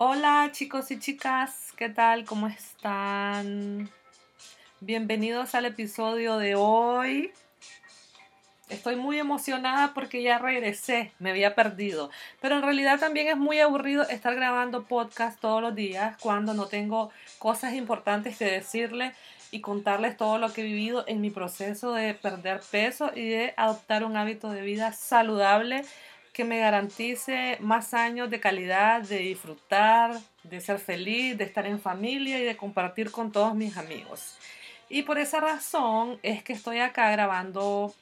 Hola chicos y chicas, ¿qué tal? ¿Cómo están? Bienvenidos al episodio de hoy. Estoy muy emocionada porque ya regresé, me había perdido. Pero en realidad también es muy aburrido estar grabando podcast todos los días cuando no tengo cosas importantes que decirles y contarles todo lo que he vivido en mi proceso de perder peso y de adoptar un hábito de vida saludable que me garantice más años de calidad, de disfrutar, de ser feliz, de estar en familia y de compartir con todos mis amigos. Y por esa razón es que estoy acá grabando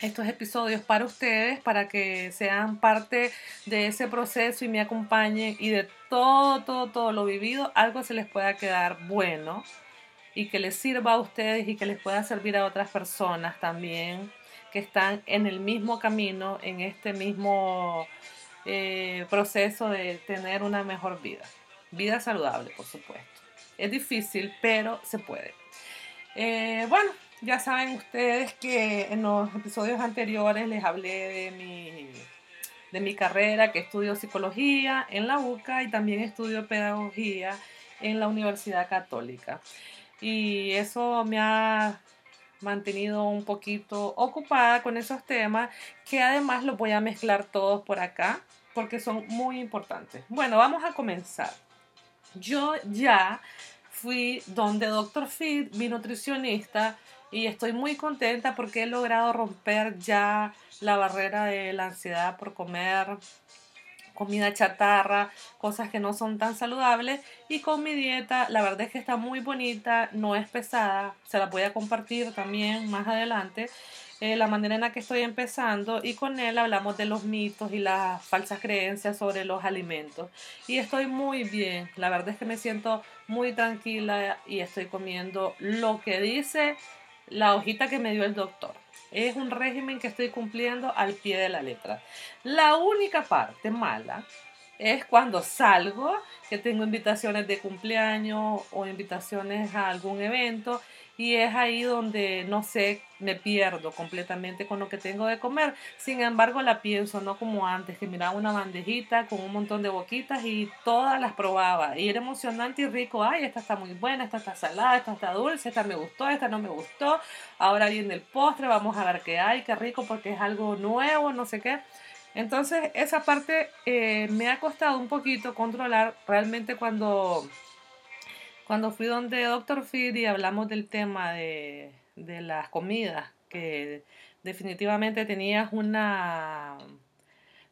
estos episodios para ustedes, para que sean parte de ese proceso y me acompañen y de todo, todo, todo lo vivido, algo se les pueda quedar bueno y que les sirva a ustedes y que les pueda servir a otras personas también que están en el mismo camino, en este mismo eh, proceso de tener una mejor vida. Vida saludable, por supuesto. Es difícil, pero se puede. Eh, bueno, ya saben ustedes que en los episodios anteriores les hablé de mi, de mi carrera, que estudio psicología en la UCA y también estudio pedagogía en la Universidad Católica. Y eso me ha mantenido un poquito ocupada con esos temas que además los voy a mezclar todos por acá porque son muy importantes. Bueno, vamos a comenzar. Yo ya fui donde Dr. Fit, mi nutricionista, y estoy muy contenta porque he logrado romper ya la barrera de la ansiedad por comer comida chatarra, cosas que no son tan saludables. Y con mi dieta, la verdad es que está muy bonita, no es pesada, se la voy a compartir también más adelante. Eh, la manera en la que estoy empezando y con él hablamos de los mitos y las falsas creencias sobre los alimentos. Y estoy muy bien, la verdad es que me siento muy tranquila y estoy comiendo lo que dice la hojita que me dio el doctor. Es un régimen que estoy cumpliendo al pie de la letra. La única parte mala es cuando salgo, que tengo invitaciones de cumpleaños o invitaciones a algún evento y es ahí donde, no sé, me pierdo completamente con lo que tengo de comer. Sin embargo, la pienso, no como antes, que miraba una bandejita con un montón de boquitas y todas las probaba. Y era emocionante y rico. Ay, esta está muy buena, esta está salada, esta está dulce, esta me gustó, esta no me gustó. Ahora viene el postre, vamos a ver qué hay, qué rico porque es algo nuevo, no sé qué. Entonces, esa parte eh, me ha costado un poquito controlar realmente cuando cuando fui donde Dr. Feed y hablamos del tema de, las comidas, que definitivamente tenías una,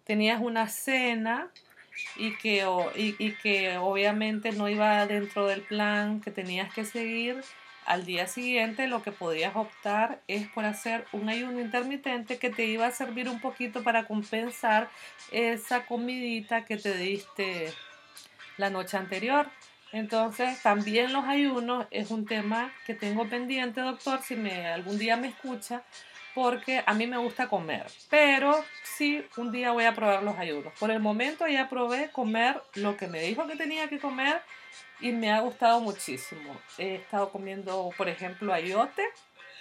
tenías una cena y que, y, que obviamente no iba dentro del plan que tenías que seguir, al día siguiente lo que podías optar es por hacer un ayuno intermitente que te iba a servir un poquito para compensar esa comidita que te diste la noche anterior. Entonces, también los ayunos es un tema que tengo pendiente, doctor, si me, algún día me escucha, porque a mí me gusta comer, pero sí, un día voy a probar los ayunos. Por el momento ya probé comer lo que me dijo que tenía que comer y me ha gustado muchísimo. He estado comiendo, por ejemplo, ayote,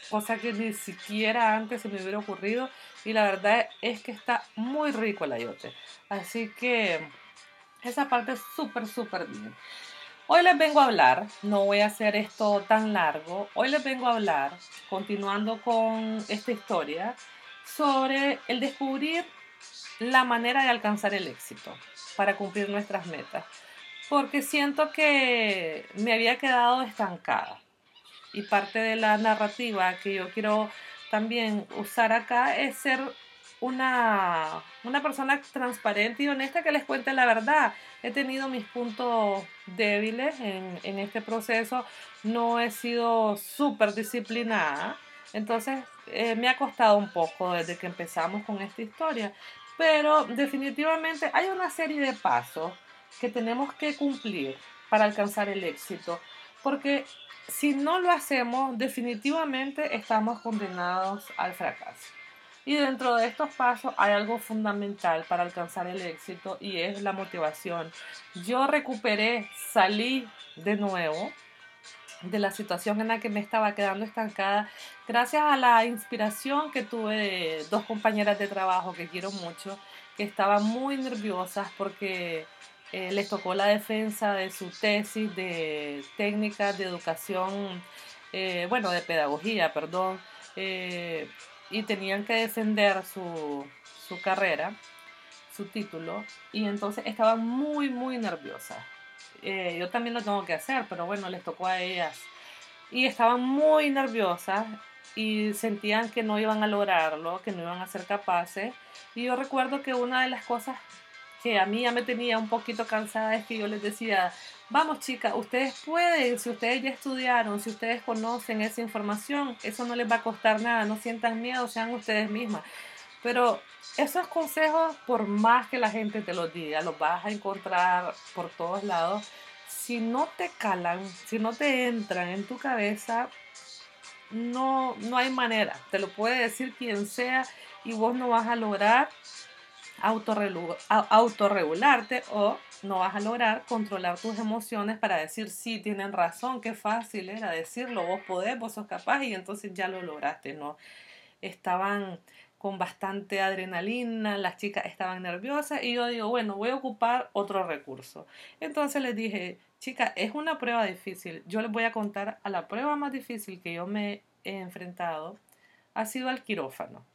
cosa que ni siquiera antes se me hubiera ocurrido y la verdad es que está muy rico el ayote. Así que esa parte es súper, súper bien. Hoy les vengo a hablar, no voy a hacer esto tan largo, hoy les vengo a hablar, continuando con esta historia, sobre el descubrir la manera de alcanzar el éxito para cumplir nuestras metas. Porque siento que me había quedado estancada. Y parte de la narrativa que yo quiero también usar acá es ser una, una persona transparente y honesta que les cuente la verdad. He tenido mis puntos débiles en, en este proceso, no he sido súper disciplinada, entonces eh, me ha costado un poco desde que empezamos con esta historia, pero definitivamente hay una serie de pasos que tenemos que cumplir para alcanzar el éxito, porque si no lo hacemos, definitivamente estamos condenados al fracaso. Y dentro de estos pasos hay algo fundamental para alcanzar el éxito y es la motivación. Yo recuperé, salí de nuevo de la situación en la que me estaba quedando estancada gracias a la inspiración que tuve de dos compañeras de trabajo que quiero mucho, que estaban muy nerviosas porque eh, les tocó la defensa de su tesis de técnicas de educación, eh, bueno, de pedagogía, perdón, eh, y tenían que defender su, su carrera, su título, y entonces estaban muy, muy nerviosas. yo también lo tengo que hacer, pero bueno, les tocó a ellas. Y estaban muy nerviosas y sentían que no iban a lograrlo, que no iban a ser capaces. Y yo recuerdo que una de las cosas que a mí ya me tenía un poquito cansada es que yo les decía, vamos chicas, ustedes pueden, si ustedes ya estudiaron, si ustedes conocen esa información, eso no les va a costar nada, no sientan miedo, sean ustedes mismas. Pero esos consejos, por más que la gente te los diga, los vas a encontrar por todos lados. Si no te calan, si no te entran en tu cabeza, no, no hay manera. Te lo puede decir quien sea y vos no vas a lograr autorregularte o no vas a lograr controlar tus emociones para decir sí, tienen razón, qué fácil era decirlo, vos podés, vos sos capaz y entonces ya lo lograste, ¿no? Estaban con bastante adrenalina, las chicas estaban nerviosas y yo digo, bueno, voy a ocupar otro recurso. Entonces les dije, chicas, es una prueba difícil, yo les voy a contar a la prueba más difícil que yo me he enfrentado, ha sido al quirófano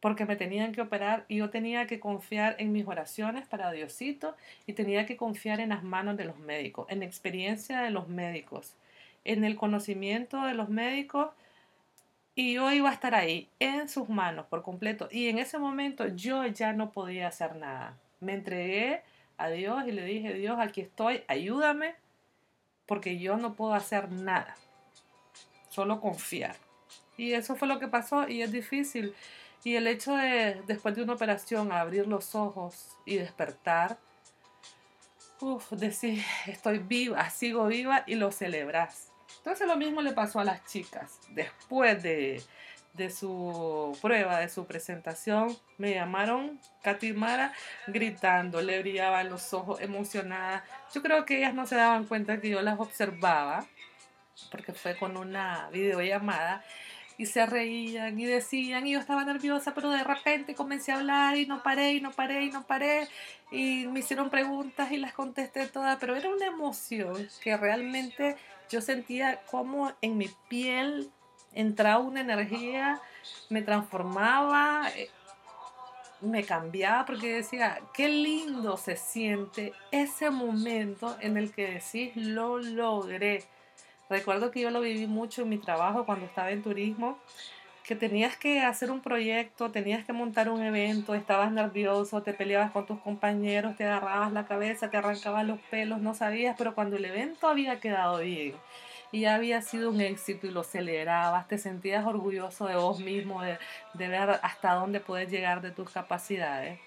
porque me tenían que operar y yo tenía que confiar en mis oraciones para Diosito y tenía que confiar en las manos de los médicos, en la experiencia de los médicos, en el conocimiento de los médicos y yo iba a estar ahí en sus manos por completo y en ese momento yo ya no podía hacer nada. Me entregué a Dios y le dije, Dios, aquí estoy, ayúdame porque yo no puedo hacer nada, solo confiar. Y eso fue lo que pasó y es difícil y el hecho de, después de una operación, abrir los ojos y despertar, uff, decir, estoy viva, sigo viva y lo celebras. Entonces lo mismo le pasó a las chicas. Después de, de su prueba, de su presentación, me llamaron Katimara gritando, le brillaban los ojos, emocionada. Yo creo que ellas no se daban cuenta que yo las observaba, porque fue con una videollamada y se reían y decían y yo estaba nerviosa, pero de repente comencé a hablar y no paré y no paré y no paré y me hicieron preguntas y las contesté todas, pero era una emoción que realmente yo sentía como en mi piel entraba una energía, me transformaba, eh, me cambiaba porque decía, qué lindo se siente ese momento en el que decís, lo logré Recuerdo que yo lo viví mucho en mi trabajo cuando estaba en turismo, que tenías que hacer un proyecto, tenías que montar un evento, estabas nervioso, te peleabas con tus compañeros, te agarrabas la cabeza, te arrancabas los pelos, no sabías, pero cuando el evento había quedado bien y había sido un éxito y lo celebrabas, te sentías orgulloso de vos mismo, de, de ver hasta dónde puedes llegar de tus capacidades.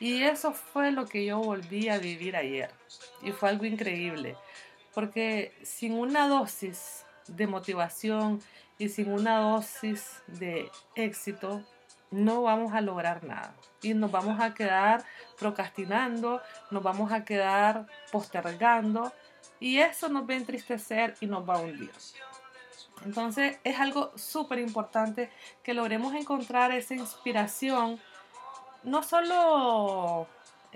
Y eso fue lo que yo volví a vivir ayer. Y fue algo increíble porque sin una dosis de motivación y sin una dosis de éxito, no vamos a lograr nada. Y nos vamos a quedar procrastinando, nos vamos a quedar postergando y eso nos va a entristecer y nos va a hundir. Entonces es algo súper importante que logremos encontrar esa inspiración, no solo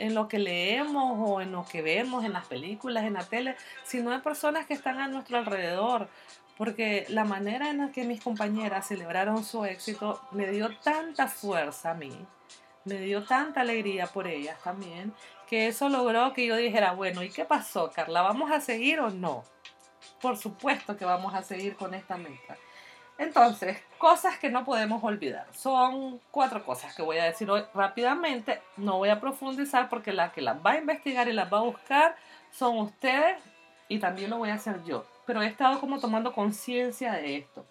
en lo que leemos o en lo que vemos en las películas, en la tele, sino de personas que están a nuestro alrededor. Porque la manera en la que mis compañeras celebraron su éxito me dio tanta fuerza a mí, me dio tanta alegría por ellas también, que eso logró que yo dijera, bueno, ¿y qué pasó, Carla? ¿Vamos a seguir o no? Por supuesto que vamos a seguir con esta meta. Entonces, cosas que no podemos olvidar. Son cuatro cosas que voy a decir hoy rápidamente. No voy a profundizar porque la que las va a investigar y las va a buscar son ustedes y también lo voy a hacer yo. Pero he estado como tomando conciencia de esto.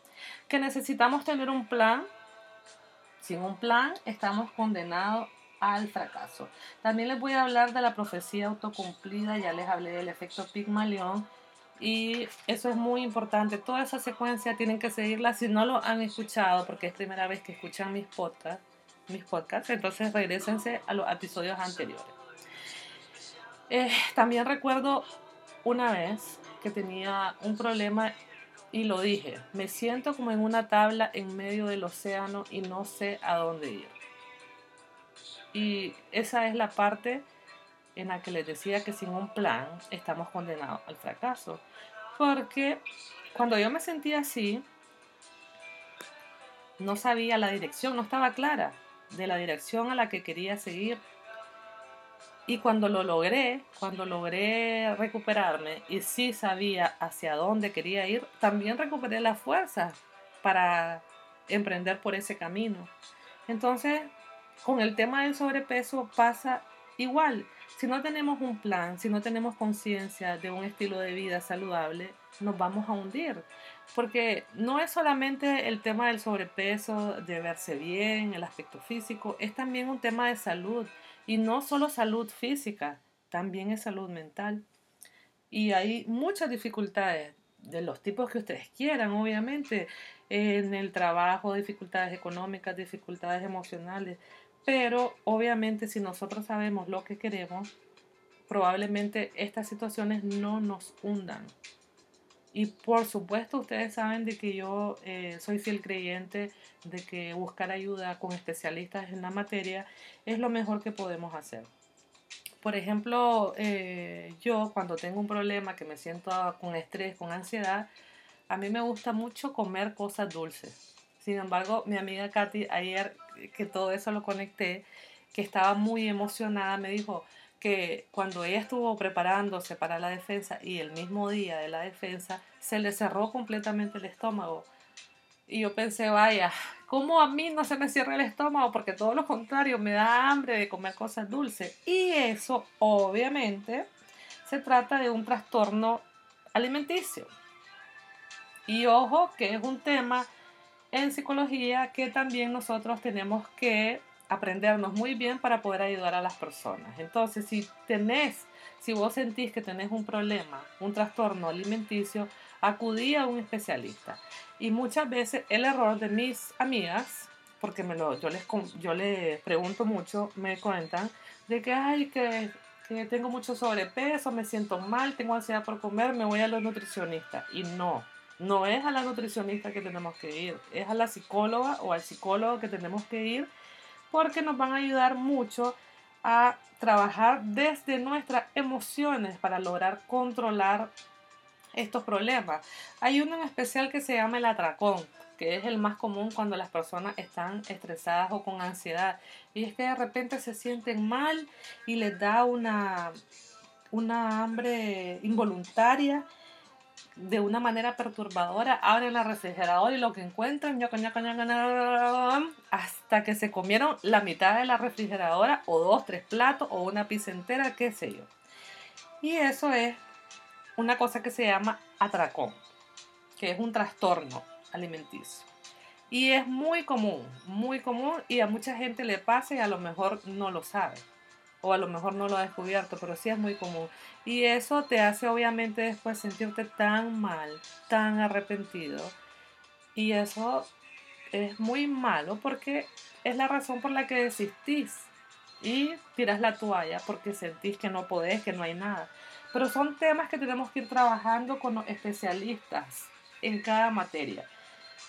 Que necesitamos tener un plan. Sin un plan estamos condenados al fracaso. También les voy a hablar de la profecía autocumplida. Ya les hablé del efecto Pigmalión y eso es muy importante. Toda esa secuencia tienen que seguirla si no lo han escuchado, porque es primera vez que escuchan mis podcasts. Mis podcasts entonces regresense a los episodios anteriores. Eh, también recuerdo una vez que tenía un problema y lo dije. Me siento como en una tabla en medio del océano y no sé a dónde ir. Y esa es la parte en la que les decía que sin un plan estamos condenados al fracaso. Porque cuando yo me sentía así, no sabía la dirección, no estaba clara de la dirección a la que quería seguir. Y cuando lo logré, cuando logré recuperarme y sí sabía hacia dónde quería ir, también recuperé la fuerza para emprender por ese camino. Entonces, con el tema del sobrepeso pasa igual. Si no tenemos un plan, si no tenemos conciencia de un estilo de vida saludable, nos vamos a hundir. Porque no es solamente el tema del sobrepeso, de verse bien, el aspecto físico, es también un tema de salud. Y no solo salud física, también es salud mental. Y hay muchas dificultades de los tipos que ustedes quieran, obviamente, en el trabajo, dificultades económicas, dificultades emocionales, pero obviamente si nosotros sabemos lo que queremos, probablemente estas situaciones no nos hundan. Y por supuesto ustedes saben de que yo eh, soy fiel creyente de que buscar ayuda con especialistas en la materia es lo mejor que podemos hacer. Por ejemplo, eh, yo cuando tengo un problema que me siento con estrés, con ansiedad, a mí me gusta mucho comer cosas dulces. Sin embargo, mi amiga Katy, ayer que todo eso lo conecté, que estaba muy emocionada, me dijo que cuando ella estuvo preparándose para la defensa y el mismo día de la defensa, se le cerró completamente el estómago. Y yo pensé, vaya, ¿cómo a mí no se me cierra el estómago? Porque todo lo contrario, me da hambre de comer cosas dulces. Y eso, obviamente, se trata de un trastorno alimenticio. Y ojo, que es un tema en psicología que también nosotros tenemos que aprendernos muy bien para poder ayudar a las personas. Entonces, si tenés, si vos sentís que tenés un problema, un trastorno alimenticio, acudí a un especialista. Y muchas veces el error de mis amigas, porque me lo, yo, les, yo les pregunto mucho, me cuentan de que, ay, que, que tengo mucho sobrepeso, me siento mal, tengo ansiedad por comer, me voy a los nutricionistas. Y no, no es a la nutricionista que tenemos que ir, es a la psicóloga o al psicólogo que tenemos que ir porque nos van a ayudar mucho a trabajar desde nuestras emociones para lograr controlar estos problemas. Hay uno en especial que se llama el atracón, que es el más común cuando las personas están estresadas o con ansiedad. Y es que de repente se sienten mal y les da una, una hambre involuntaria de una manera perturbadora, abren la refrigeradora y lo que encuentran, hasta que se comieron la mitad de la refrigeradora, o dos, tres platos, o una pizza entera, qué sé yo. Y eso es una cosa que se llama atracón, que es un trastorno alimenticio. Y es muy común, muy común, y a mucha gente le pasa y a lo mejor no lo sabe o a lo mejor no lo ha descubierto, pero sí es muy común. Y eso te hace obviamente después sentirte tan mal, tan arrepentido. Y eso es muy malo porque es la razón por la que desistís y tiras la toalla porque sentís que no podés, que no hay nada. Pero son temas que tenemos que ir trabajando con los especialistas en cada materia.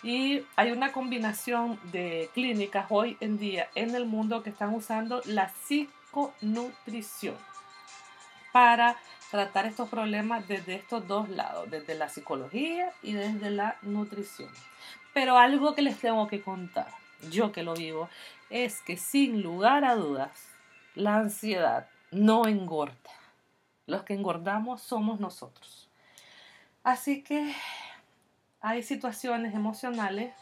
Y hay una combinación de clínicas hoy en día en el mundo que están usando la psicología nutrición para tratar estos problemas desde estos dos lados, desde la psicología y desde la nutrición. Pero algo que les tengo que contar, yo que lo vivo, es que sin lugar a dudas, la ansiedad no engorda. Los que engordamos somos nosotros. Así que hay situaciones emocionales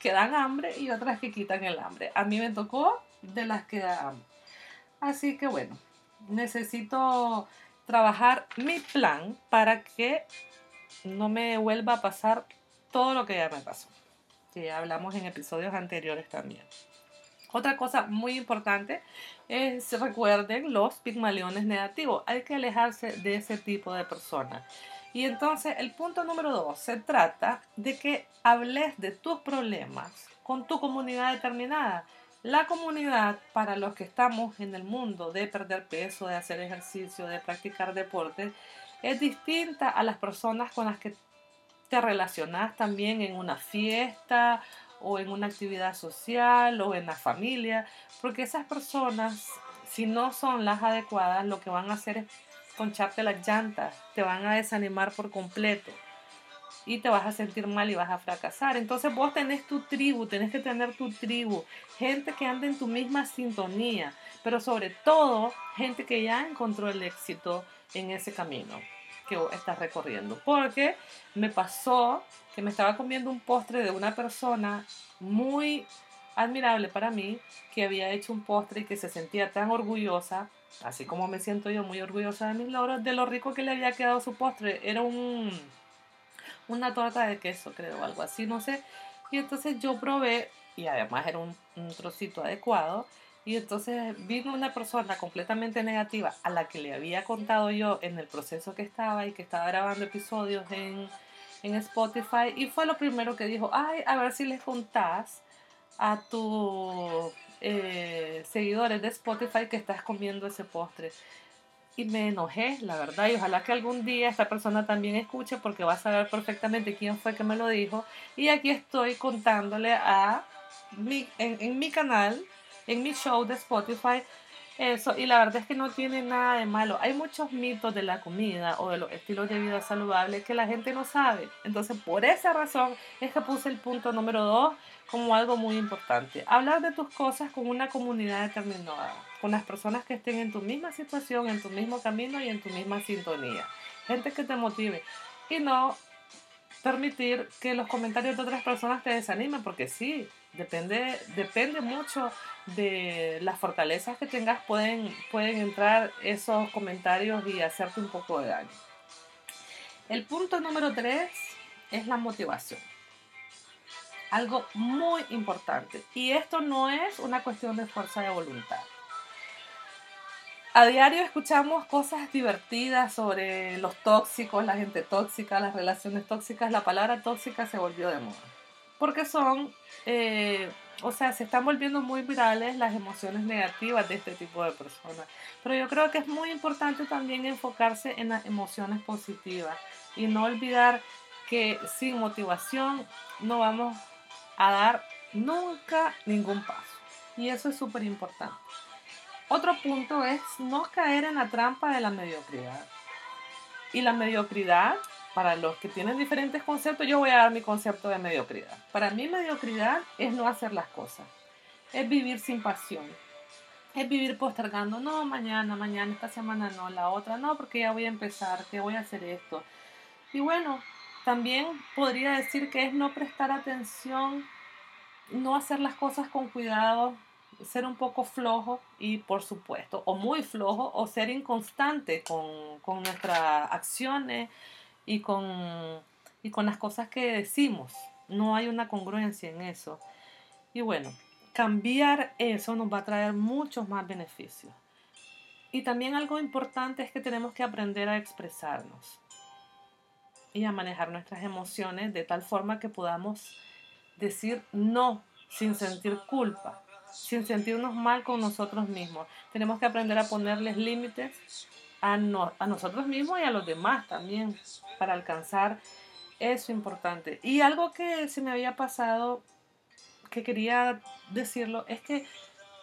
que dan hambre y otras que quitan el hambre. A mí me tocó de las que dan hambre. Así que bueno, necesito trabajar mi plan para que no me vuelva a pasar todo lo que ya me pasó. Que hablamos en episodios anteriores también. Otra cosa muy importante es recuerden los pigmaleones negativos. Hay que alejarse de ese tipo de personas. Y entonces el punto número dos se trata de que hables de tus problemas con tu comunidad determinada. La comunidad para los que estamos en el mundo de perder peso, de hacer ejercicio, de practicar deporte, es distinta a las personas con las que te relacionas también en una fiesta o en una actividad social o en la familia, porque esas personas si no son las adecuadas, lo que van a hacer es poncharte las llantas, te van a desanimar por completo y te vas a sentir mal y vas a fracasar. Entonces vos tenés tu tribu, tenés que tener tu tribu, gente que ande en tu misma sintonía, pero sobre todo gente que ya encontró el éxito en ese camino que estás recorriendo. Porque me pasó que me estaba comiendo un postre de una persona muy admirable para mí, que había hecho un postre y que se sentía tan orgullosa, así como me siento yo muy orgullosa de mis logros, de lo rico que le había quedado su postre. Era un una torta de queso, creo, algo así, no sé. Y entonces yo probé, y además era un, trocito adecuado, y entonces vino una persona completamente negativa a la que le había contado yo en el proceso que estaba y que estaba grabando episodios en, en Spotify, y fue lo primero que dijo, ay, a ver si les contás a tus eh, seguidores de Spotify que estás comiendo ese postre y me enojé, la verdad, y ojalá que algún día esta persona también escuche porque va a saber perfectamente quién fue que me lo dijo. Y aquí estoy contándole a mi, en, mi canal, en mi show de Spotify, eso, y la verdad es que no tiene nada de malo. Hay muchos mitos de la comida o de los estilos de vida saludables que la gente no sabe. Entonces, por esa razón es que puse el punto número dos como algo muy importante. Hablar de tus cosas con una comunidad determinada, con las personas que estén en tu misma situación, en tu mismo camino y en tu misma sintonía. Gente que te motive y no permitir que los comentarios de otras personas te desanimen, porque sí, depende, depende mucho de las fortalezas que tengas, pueden, pueden entrar esos comentarios y hacerte un poco de daño. El punto número tres es la motivación algo muy importante. Y esto no es una cuestión de fuerza de voluntad. A diario escuchamos cosas divertidas sobre los tóxicos, la gente tóxica, las relaciones tóxicas. La palabra tóxica se volvió de moda. Porque son, eh, o sea, se están volviendo muy virales las emociones negativas de este tipo de personas. Pero yo creo que es muy importante también enfocarse en las emociones positivas y no olvidar que sin motivación no vamos a dar nunca ningún paso. Y eso es súper importante. Otro punto es no caer en la trampa de la mediocridad. Y la mediocridad, para los que tienen diferentes conceptos, yo voy a dar mi concepto de mediocridad. Para mí mediocridad es no hacer las cosas. Es vivir sin pasión. Es vivir postergando, no, mañana, mañana, esta semana no, la otra no, porque ya voy a empezar, que voy a hacer esto. Y bueno, también podría decir que es no prestar atención, no hacer las cosas con cuidado, ser un poco flojo y por supuesto, o muy flojo, o ser inconstante con, nuestras acciones y con, y con las cosas que decimos. No hay una congruencia en eso. Y bueno, cambiar eso nos va a traer muchos más beneficios. Y también algo importante es que tenemos que aprender a expresarnos y a manejar nuestras emociones de tal forma que podamos decir no sin sentir culpa, sin sentirnos mal con nosotros mismos. Tenemos que aprender a ponerles límites a, a nosotros mismos y a los demás también para alcanzar eso importante. Y algo que se me había pasado, que quería decirlo, es que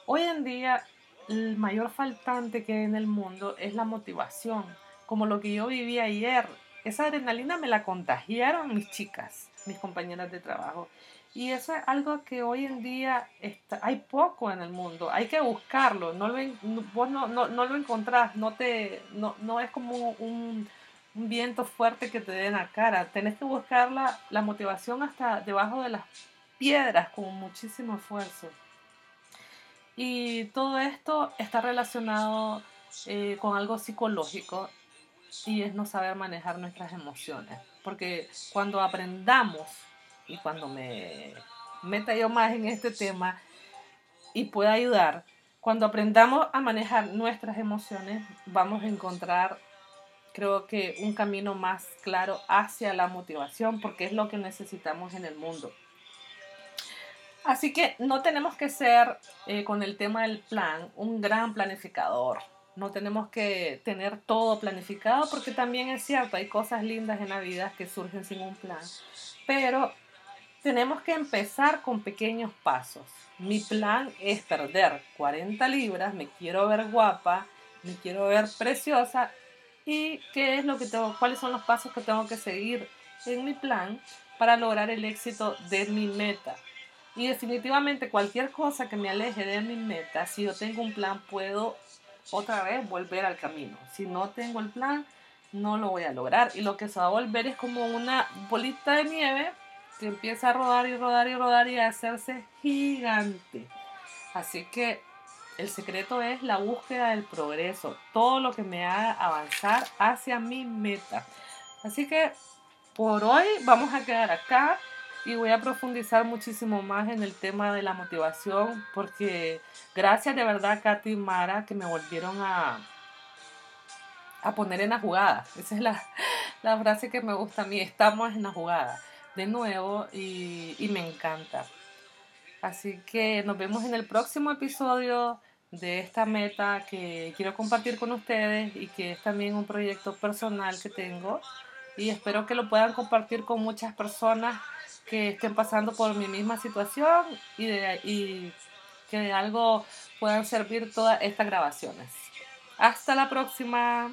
hoy en día el mayor faltante que hay en el mundo es la motivación, como lo que yo viví ayer esa adrenalina me la contagiaron mis chicas, mis compañeras de trabajo. Y eso es algo que hoy en día está, hay poco en el mundo, hay que buscarlo, no lo, vos no, no, no, lo encontrás, no, te, no, no es como un, viento fuerte que te dé en la cara, tenés que buscar la, la motivación hasta debajo de las piedras con muchísimo esfuerzo. Y todo esto está relacionado eh, con algo psicológico y es no saber manejar nuestras emociones. Porque cuando aprendamos, y cuando me meta yo más en este tema y pueda ayudar, cuando aprendamos a manejar nuestras emociones, vamos a encontrar, creo que, un camino más claro hacia la motivación, porque es lo que necesitamos en el mundo. Así que no tenemos que ser, eh, con el tema del plan, un gran planificador no tenemos que tener todo planificado porque también es cierto, hay cosas lindas en la vida que surgen sin un plan. Pero tenemos que empezar con pequeños pasos. Mi plan es perder 40 libras, me quiero ver guapa, me quiero ver preciosa y qué es lo que tengo, cuáles son los pasos que tengo que seguir en mi plan para lograr el éxito de mi meta. Y definitivamente cualquier cosa que me aleje de mi meta, si yo tengo un plan, puedo otra vez volver al camino. Si no tengo el plan, no lo voy a lograr. Y lo que se va a volver es como una bolita de nieve empieza a rodar y rodar y rodar y a hacerse gigante. Así que el secreto es la búsqueda del progreso, todo lo que me haga avanzar hacia mi meta. Así que por hoy vamos a quedar acá y voy a profundizar muchísimo más en el tema de la motivación porque gracias de verdad Katy y Mara que me volvieron a, a poner en la jugada. Esa es la frase que me gusta a mí, estamos en la jugada de nuevo y, y me encanta. Así que nos vemos en el próximo episodio de esta meta que quiero compartir con ustedes y que es también un proyecto personal que tengo y espero que lo puedan compartir con muchas personas que estén pasando por mi misma situación y, de, y que de algo puedan servir todas estas grabaciones. Hasta la próxima.